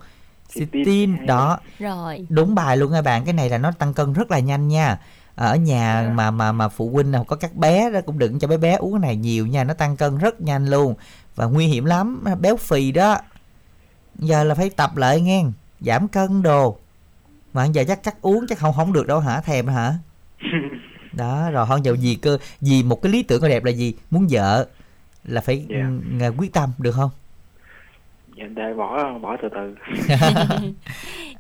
Citin đó. Rồi. Đúng bài luôn các bạn cái này là nó tăng cân rất là nhanh nha ở nhà mà mà mà phụ huynh nào có các bé đó cũng đừng cho bé bé uống cái này nhiều nha nó tăng cân rất nhanh luôn. Và nguy hiểm lắm béo phì đó. Giờ là phải tập lại nghe giảm cân đồ. Mà giờ chắc chắc uống chắc không không được đâu hả thèm hả? Đó rồi hơn giàu gì cơ vì một cái lý tưởng đẹp là gì? Muốn vợ là phải Dạ. ừ, quyết tâm được không? Dạ để bỏ bỏ từ từ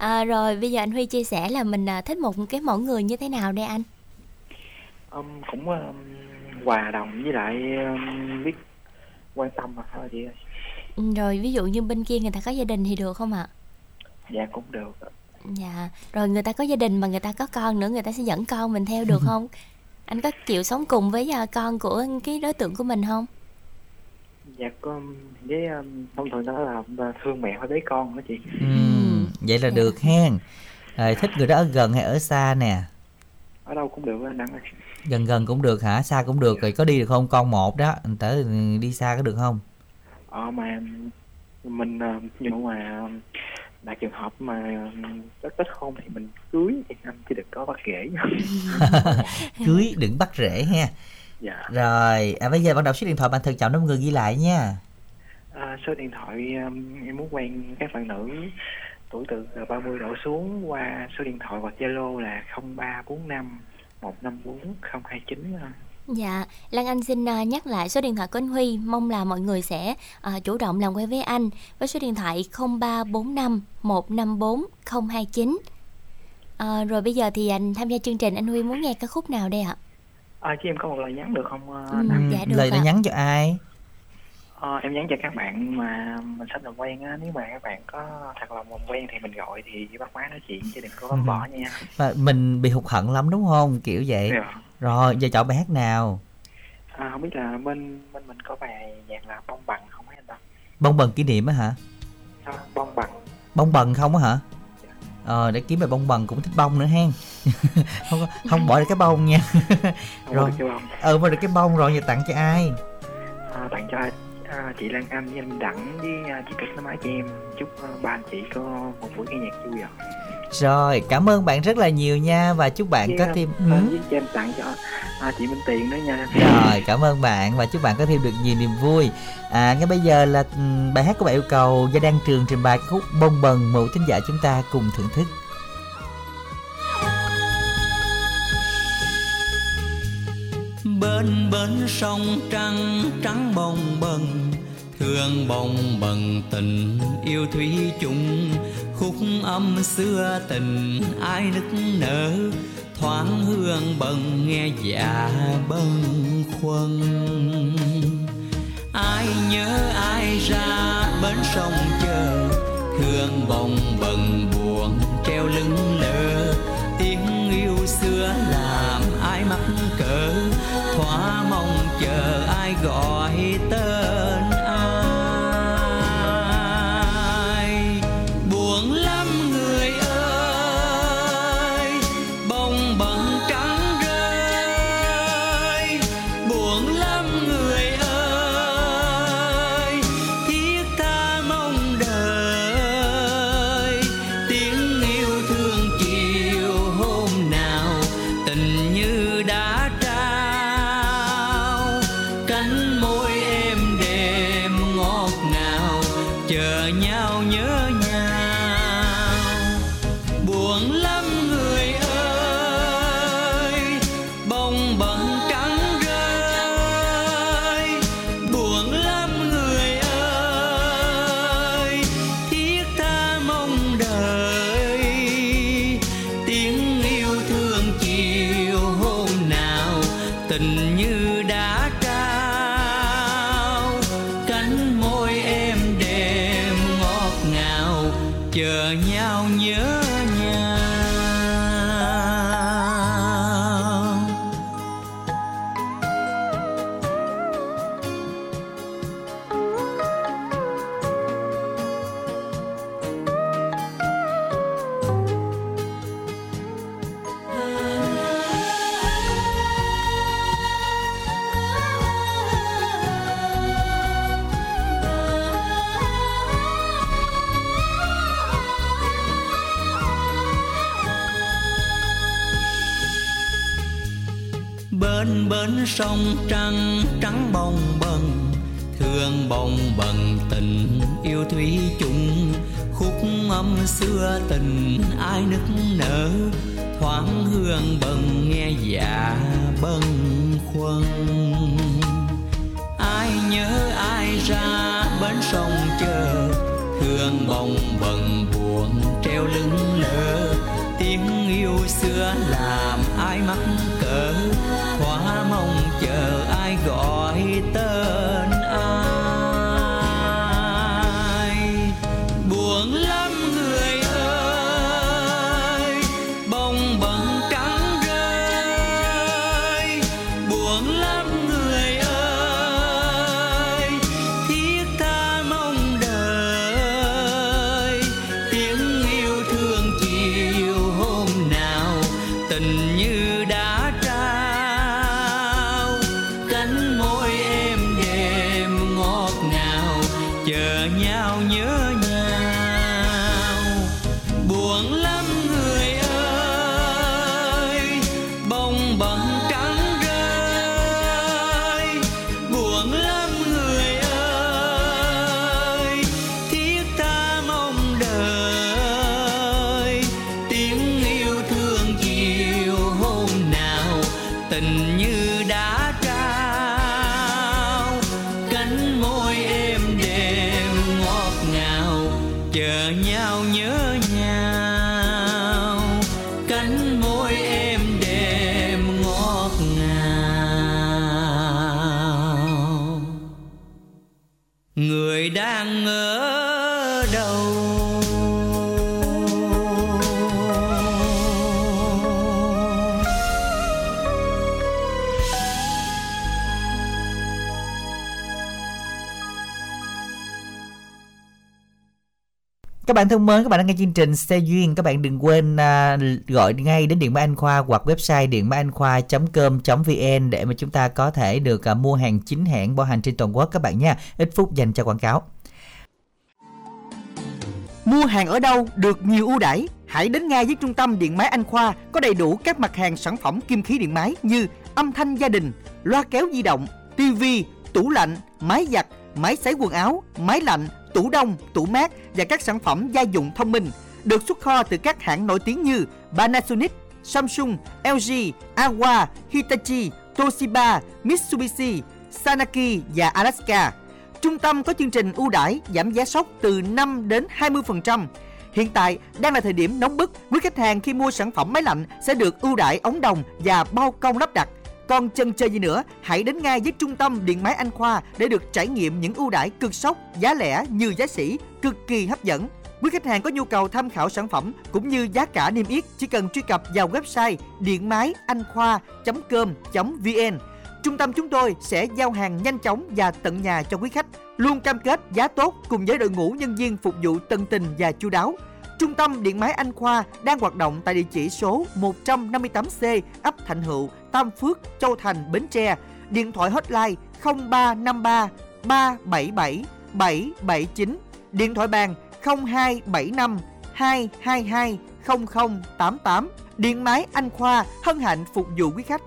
à, rồi bây giờ anh Huy chia sẻ là mình à, thích một cái mẫu người như thế nào đây anh? Um, cũng um, hòa đồng với lại um, biết quan tâm mà thôi chị ơi. Rồi ví dụ như bên kia người ta có gia đình thì được không ạ? Dạ cũng được. Dạ rồi người ta có gia đình mà người ta có con nữa người ta sẽ dẫn con mình theo được không? Anh có chịu sống cùng với à, con của cái đối tượng của mình không? Dạ có với thông thường đó là thương mẹ phải bế con đó chị. Ừ, vậy là được hen. Rồi thích người đó ở gần hay ở xa nè? Ở đâu cũng được anh ơi. Gần gần cũng được hả? Xa cũng được. Rồi có đi được không? Con một đó. Tới đi xa có được không? Ờ mà mình uh, nhưng mà đại trường hợp mà kết kết hôn thì mình cưới thì anh chỉ được có bắt rễ cưới đừng bắt rễ ha. Dạ. Rồi à, bây giờ bạn đọc số điện thoại bạn thận trọng năm người ghi lại nha. À, số điện thoại em muốn quen các bạn nữ tuổi từ 30 độ xuống qua số điện thoại hoặc Zalo là 0345 154 029 à. Dạ, Lan Anh xin à, nhắc lại số điện thoại của anh Huy Mong là mọi người sẽ à, chủ động làm quen với anh Với số điện thoại 0345 154 029 à, Rồi bây giờ thì anh tham gia chương trình Anh Huy muốn nghe ca khúc nào đây ạ? À, chứ em có một lời nhắn được không? Ừ, Ừ. dạ được lời nó ạ. nhắn cho ai Ờ, em nhắn cho các bạn mà mình sắp làm quen á nếu mà các bạn có thật lòng làm quen thì mình gọi thì chỉ bắt máy nói chuyện chứ đừng có Ừ. bỏ nha. Mà mình bị hụt hận lắm đúng không? Kiểu vậy. Dạ. rồi giờ chọn bài hát nào? À, không biết là bên bên mình có bài nhạc là bông bằng không hay anh ta? Bông bần kỷ niệm á hả? Sao bông bằng. Bông bần không á hả? Ờ để kiếm bài bông bần cũng thích bông nữa hen. Không không bỏ được cái bông nha. Không rồi. được ờ bỏ được cái bông rồi giờ tặng cho ai? À, tặng cho à, chị Lan Anh với anh Đặng với à, chị Cất nó máy cho em chúc à, ba anh chị có một buổi nghe nhạc vui vẻ rồi cảm ơn bạn rất là nhiều nha và chúc bạn có thêm ừ. cho em tặng cho à, chị Minh Tiền nữa nha Rồi, cảm ơn bạn và chúc bạn có thêm được nhiều niềm vui. À, ngay bây giờ là ừm, bài hát của bạn yêu cầu Gia Đăng Trường trình bày khúc Bông Bần một thính giả chúng ta cùng thưởng thức. Bên bến sông trăng trắng bồng bần thương bồng bần tình yêu thủy chung. Khúc âm xưa tình ai nức nở, thoáng hương bần nghe dạ bâng khuâng. Ai nhớ ai ra bến sông chờ, thương bồng bần buồn treo lưng lơ chờ ai gọi tên sông trăng trắng bồng bần thương bồng bần tình yêu thủy chung. Khúc âm xưa tình ai nức nở, thoáng hương bần nghe dạ bâng khuâng. Ai nhớ ai ra bến sông chờ, thương bồng bần buồn treo lưng lỡ tiếng yêu xưa làm ai mắc Các bạn thân mến, các bạn đang nghe chương trình Xe Duyên. Các bạn đừng quên uh, gọi ngay đến Điện Máy Anh Khoa hoặc website điện máy anh khoa.com.vn để mà chúng ta có thể được uh, mua hàng chính hãng bảo hành trên toàn quốc các bạn nha. Ít phút dành cho quảng cáo. Mua hàng ở đâu được nhiều ưu đãi? Hãy đến ngay với trung tâm điện máy Anh Khoa có đầy đủ các mặt hàng sản phẩm kim khí điện máy như âm thanh gia đình, loa kéo di động, tivi, tủ lạnh, máy giặt, máy sấy quần áo, máy lạnh, tủ đông, tủ mát và các sản phẩm gia dụng thông minh được xuất kho từ các hãng nổi tiếng như Panasonic, Samsung, LG, Awa, Hitachi, Toshiba, Mitsubishi, Sanaki và Alaska. Trung tâm có chương trình ưu đãi giảm giá sốc từ 5 đến 20%. Hiện tại đang là thời điểm nóng bức, quý khách hàng khi mua sản phẩm máy lạnh sẽ được ưu đãi ống đồng và bao công lắp đặt. Còn chần chờ gì nữa, hãy đến ngay với trung tâm điện máy Anh Khoa để được trải nghiệm những ưu đãi cực sốc, giá lẻ như giá sỉ, cực kỳ hấp dẫn. Quý khách hàng có nhu cầu tham khảo sản phẩm cũng như giá cả niêm yết chỉ cần truy cập vào website điện máy anh khoa.com.vn. Trung tâm chúng tôi sẽ giao hàng nhanh chóng và tận nhà cho quý khách, luôn cam kết giá tốt cùng với đội ngũ nhân viên phục vụ tận tình và chu đáo. Trung tâm Điện máy Anh Khoa đang hoạt động tại địa chỉ số 158C, ấp Thạnh Hữu, Tam Phước, Châu Thành, Bến Tre. Điện thoại hotline 0353 377 779. Điện thoại bàn 0275 222 0088. Điện máy Anh Khoa hân hạnh phục vụ quý khách.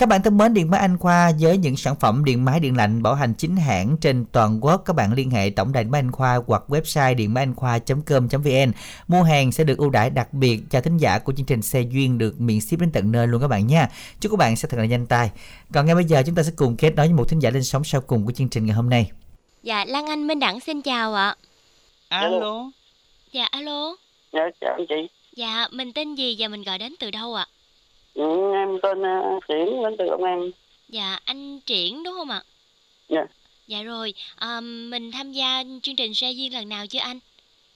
Các bạn thân mến, Điện máy Anh Khoa với những sản phẩm điện máy điện lạnh bảo hành chính hãng trên toàn quốc, các bạn liên hệ tổng đài Điện máy Anh Khoa hoặc website điện máy anh khoa.com.vn. Mua hàng sẽ được ưu đãi đặc biệt cho thính giả của chương trình Xe Duyên được miễn ship đến tận nơi luôn các bạn nha. Chúc các bạn sẽ thật là nhanh tay. Còn ngay bây giờ chúng ta sẽ cùng kết nối với một thính giả lên sóng sau cùng của chương trình ngày hôm nay. Dạ, Lan Anh Minh Đẳng xin chào ạ. Alo. Dạ, alo. Dạ, chào anh chị. Dạ, mình tên gì và mình gọi đến từ đâu ạ? Ừ, em tên uh, Triển đến từ Long An. Dạ, anh Triển đúng không ạ? Dạ. Dạ rồi, à, mình tham gia chương trình Xe Duyên lần nào chưa anh?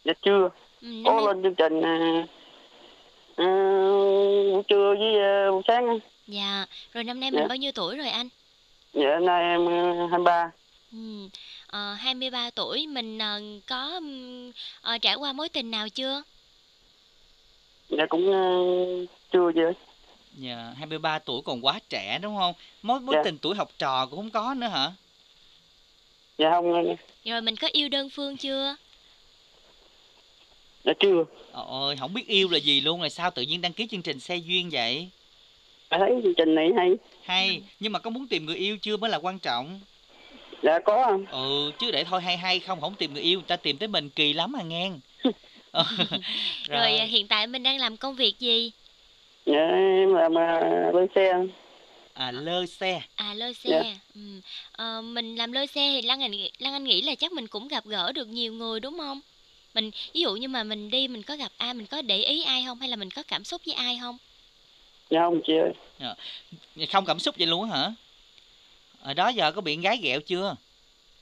Dạ chưa. Ừ, Có nay- lên chương trình uh, uh, trưa với uh, buổi sáng. Dạ, rồi năm nay mình Dạ. bao nhiêu tuổi rồi anh? Dạ, nay em uh, 23. Ừ, ờ, 23 tuổi, mình ờ, có ờ, trải qua mối tình nào chưa? Dạ cũng uh, chưa vậy. Dạ, 23 tuổi còn quá trẻ đúng không? Mối mối Dạ. tình tuổi học trò cũng không có nữa hả? Dạ không, uh, Rồi mình có yêu đơn phương chưa? dạ chưa. Trời ơi, không biết yêu là gì luôn rồi sao tự nhiên đăng ký chương trình xe duyên vậy? Em thấy chương trình này hay. Hay, nhưng mà có muốn tìm người yêu chưa mới là quan trọng. dạ có ừ chứ để thôi hay hay không không tìm người yêu người ta tìm tới mình kỳ lắm à ngang Ờ, Rồi à, hiện tại mình đang làm công việc gì? Dạ em làm à, lên xe à lơ xe À lôi xe. Dạ. Ừ. Ờ, mình làm lôi xe thì Lan Anh nghĩ- Lan Anh nghĩ là chắc mình cũng gặp gỡ được nhiều người đúng không? Mình ví dụ như mà mình đi mình có gặp ai mình có để ý ai không hay là mình có cảm xúc với ai không? dạ không chị ơi Ờ, không cảm xúc vậy luôn á hả ở đó giờ có bị con gái ghẹo chưa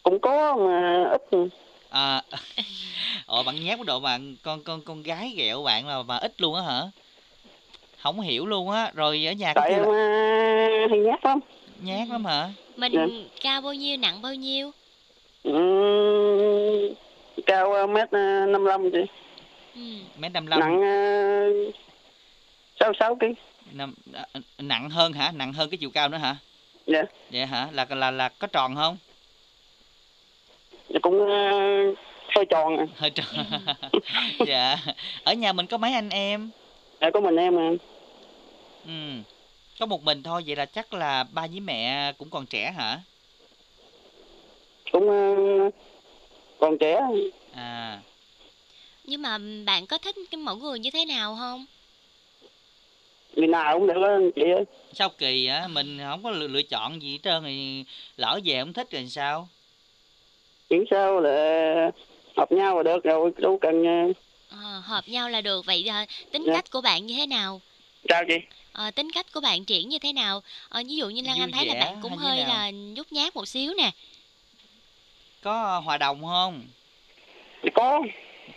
cũng có mà ít à ồ bạn nhát mức độ bạn con con con gái ghẹo bạn là mà ít luôn á hả không hiểu luôn á rồi ở nhà có tại kêu em là à, hay nhát lắm. Nhát lắm hả? Mình Dạ. cao bao nhiêu, nặng bao nhiêu? Ừm, cao à, mét à, năm lăm chị. Ừ. mét năm lăm. Nặng sáu sáu ký. Năm à, nặng hơn hả? Nặng hơn cái chiều cao nữa hả? Dạ. Vậy hả? Là là là có tròn không? Dạ, cũng à, hơi tròn à. hơi tròn. Dạ. Ở nhà mình có mấy anh em? Dạ có mình em à ừ. Có một mình thôi vậy là chắc là ba với mẹ cũng còn trẻ hả? Cũng à, còn trẻ. À. Nhưng mà bạn có thích cái mẫu người như thế nào không? người nào cũng được á chị ơi. Sao kỳ á mình không có lựa, lựa chọn gì hết trơn thì lỡ về không thích rồi sao? Miễn sao là hợp nhau là được rồi đâu cần à, Ờ, hợp nhau là được. Vậy à, tính Dạ. cách của bạn như thế nào? sao chị Ờ, tính cách của bạn triển như thế nào? Ờ, ví dụ như Lan Vui Anh thấy là vẻ bạn cũng hay như hơi nào? là nhút nhát một xíu nè. có hòa đồng không? Có.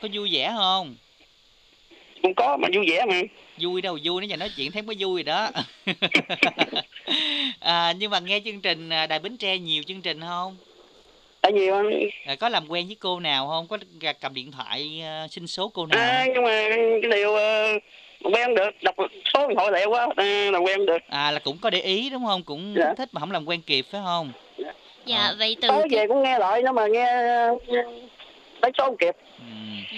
Có vui vẻ không? Không có mà vui vẻ mà. Vui đâu vui nó giờ nói chuyện thấy mới vui rồi đó. À, nhưng mà nghe chương trình à, đài bến tre nhiều chương trình không? Tại nhiều anh à, có làm quen với cô nào không? Có cầm điện thoại à, xin số cô nào à, nhưng mà cái điều uh, quen được đọc số điện thoại lẹ quá à, là quen được. À là cũng có để ý đúng không? Cũng Dạ. thích mà không làm quen kịp phải không? Dạ, Ờ. vậy từ tối về cũng nghe lại nữa mà nghe lấy số không kịp. Ừ. Ừ.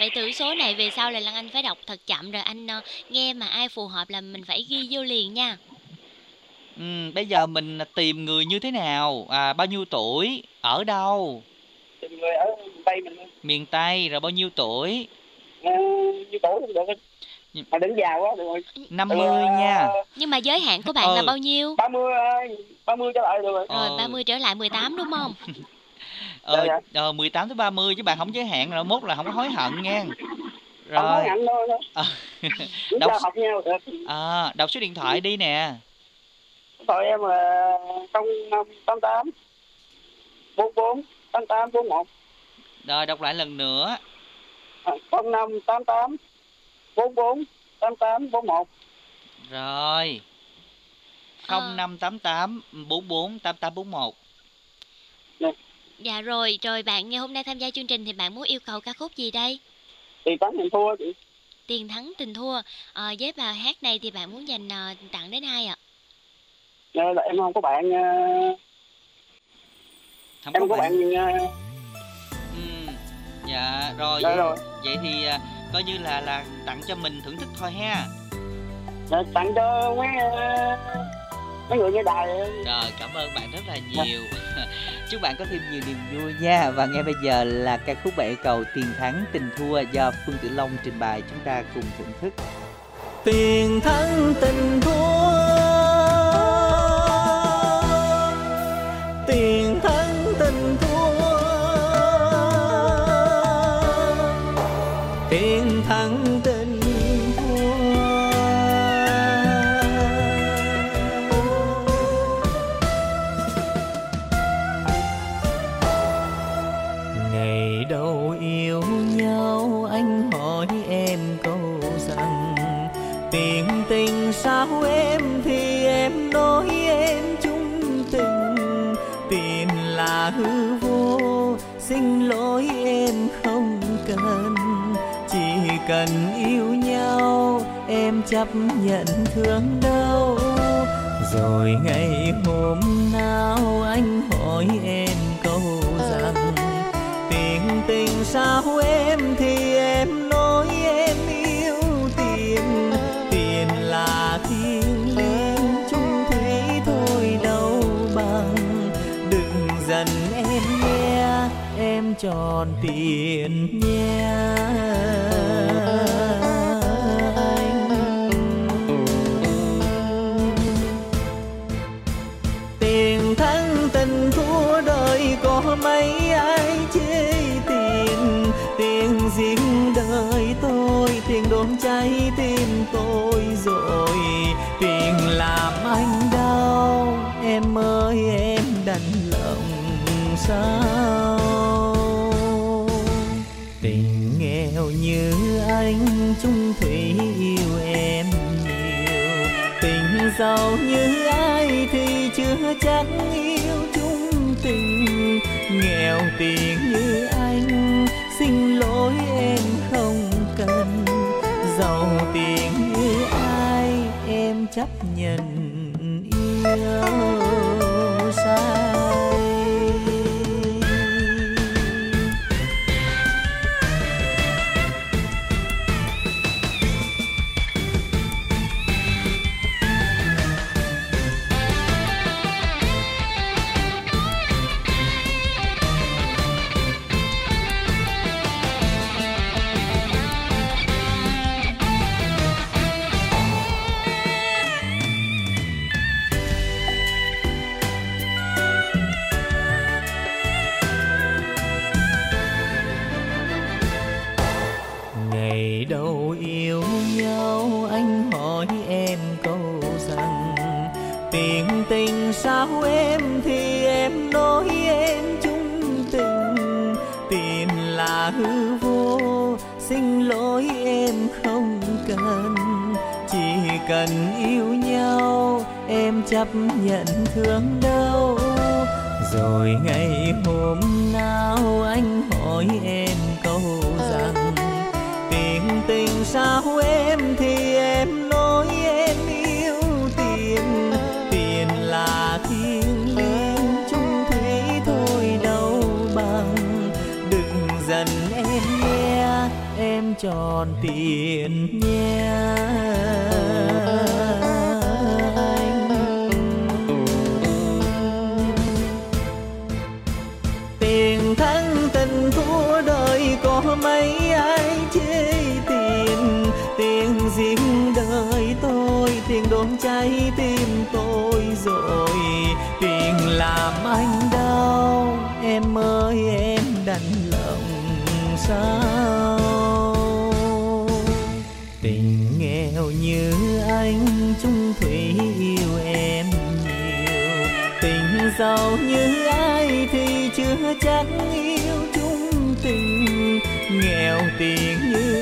Vậy từ số này về sau là Lan Anh phải đọc thật chậm rồi anh ờ, nghe mà ai phù hợp là mình phải ghi vô liền nha. Ừ, bây giờ mình tìm người như thế nào? À, bao nhiêu tuổi? Ở đâu? Tìm người ở tây mình miền tây rồi bao nhiêu tuổi? À, như tổ cũng được mà đừng già quá được rồi. 50 nha. Nhưng mà giới hạn của bạn là Ừ. bao nhiêu? ba mươi ba mươi trở lại được rồi. Rồi Ờ. 30 trở lại 18 đúng không? ờ, Dạ, ờ, 18 tới 30 chứ bạn không giới hạn rồi mốt là không có hối hận nha. Không rồi. có nhận đâu đâu. Ờ. chúng đọc học nhau được. À, đọc số điện thoại đi nè. Thôi em là không năm tám tám bốn bốn tám tám bốn một. Rồi đọc lại lần nữa. Không năm tám tám bốn bốn tám tám bốn một rồi 0588 44 8841 Dạ rồi, rồi bạn ngày hôm nay tham gia chương trình thì bạn muốn yêu cầu ca khúc gì đây? thì tấn mình thua chị Tiền thắng tình thua. Ờ, với bài hát này thì bạn muốn dành ờ, tặng đến ai ạ? Ờ, là em không có bạn ờ, không em không có bạn ờ, Ừ, dạ rồi Dạ vậy, rồi. vậy thì à, coi như là là tặng cho mình thưởng thức thôi ha. Ờ, tặng cho mấy ờ, mấy người nghe đài. Rồi cảm ơn bạn rất là nhiều. Chúc bạn có thêm nhiều niềm vui nha. Và ngay bây giờ là ca khúc bảy cầu tiền thắng tình thua do phương tử long trình bày chúng ta cùng thưởng thức. Tiền thắng tình thua giàu tiền như ai em chấp nhận yêu sai sao? Tình nghèo như anh, chung thủy yêu em nhiều. Tình giàu như ai thì chưa chắc yêu. Chung tình nghèo tiền như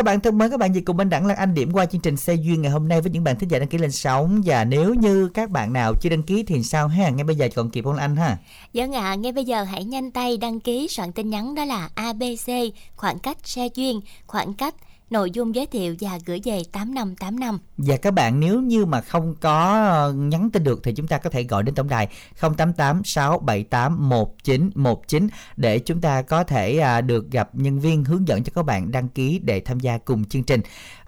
Các bạn thân mến, các bạn gì cùng anh Đặng Lan Anh điểm qua chương trình xe duyên ngày hôm nay với những bạn thính giả đăng ký lên sóng và nếu như các bạn nào chưa đăng ký thì sao ha? Ngay bây giờ còn kịp không anh ha? Dạ vâng ạ, ngay bây giờ hãy nhanh tay đăng ký soạn tin nhắn đó là ABC, khoảng cách xe duyên, khoảng cách, nội dung giới thiệu và gửi về 8585. Và các bạn, nếu như mà không có ờ, nhắn tin được thì chúng ta có thể gọi đến tổng đài 088 678 1919 để chúng ta có thể à, được gặp nhân viên hướng dẫn cho các bạn đăng ký để tham gia cùng chương trình.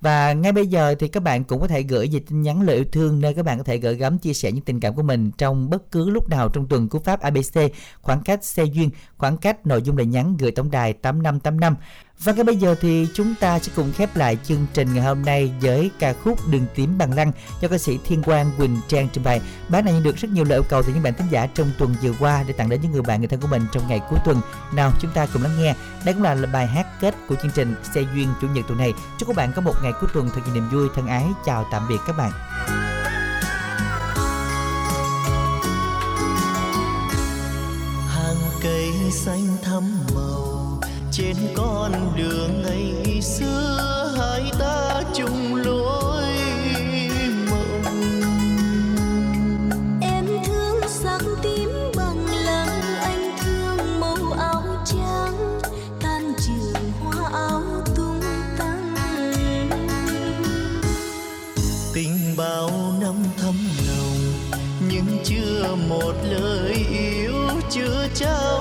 Và ngay bây giờ thì các bạn cũng có thể gửi về tin nhắn lời yêu thương nơi các bạn có thể gửi gắm, chia sẻ những tình cảm của mình trong bất cứ lúc nào trong tuần của pháp ABC khoảng cách xe duyên, khoảng cách nội dung lời nhắn gửi tổng đài 8585 Và ngay bây giờ thì chúng ta sẽ cùng khép lại chương trình ngày hôm nay với ca khúc Đường tím bằng lăng do ca sĩ Thiên Quang Quỳnh Trang trình bày. Bài này nhận được rất nhiều lời yêu cầu từ những bạn thính giả trong tuần vừa qua để tặng đến những người bạn, người thân của mình trong ngày cuối tuần. Nào, chúng ta cùng lắng nghe. Đây cũng là bài hát kết của chương trình Xe duyên chủ nhật tuần này. Chúc các bạn có một ngày cuối tuần thật nhiều niềm vui, thân ái. Chào tạm biệt các bạn. hàng cây xanh thắm màu trên con đường ngày xưa chưa trao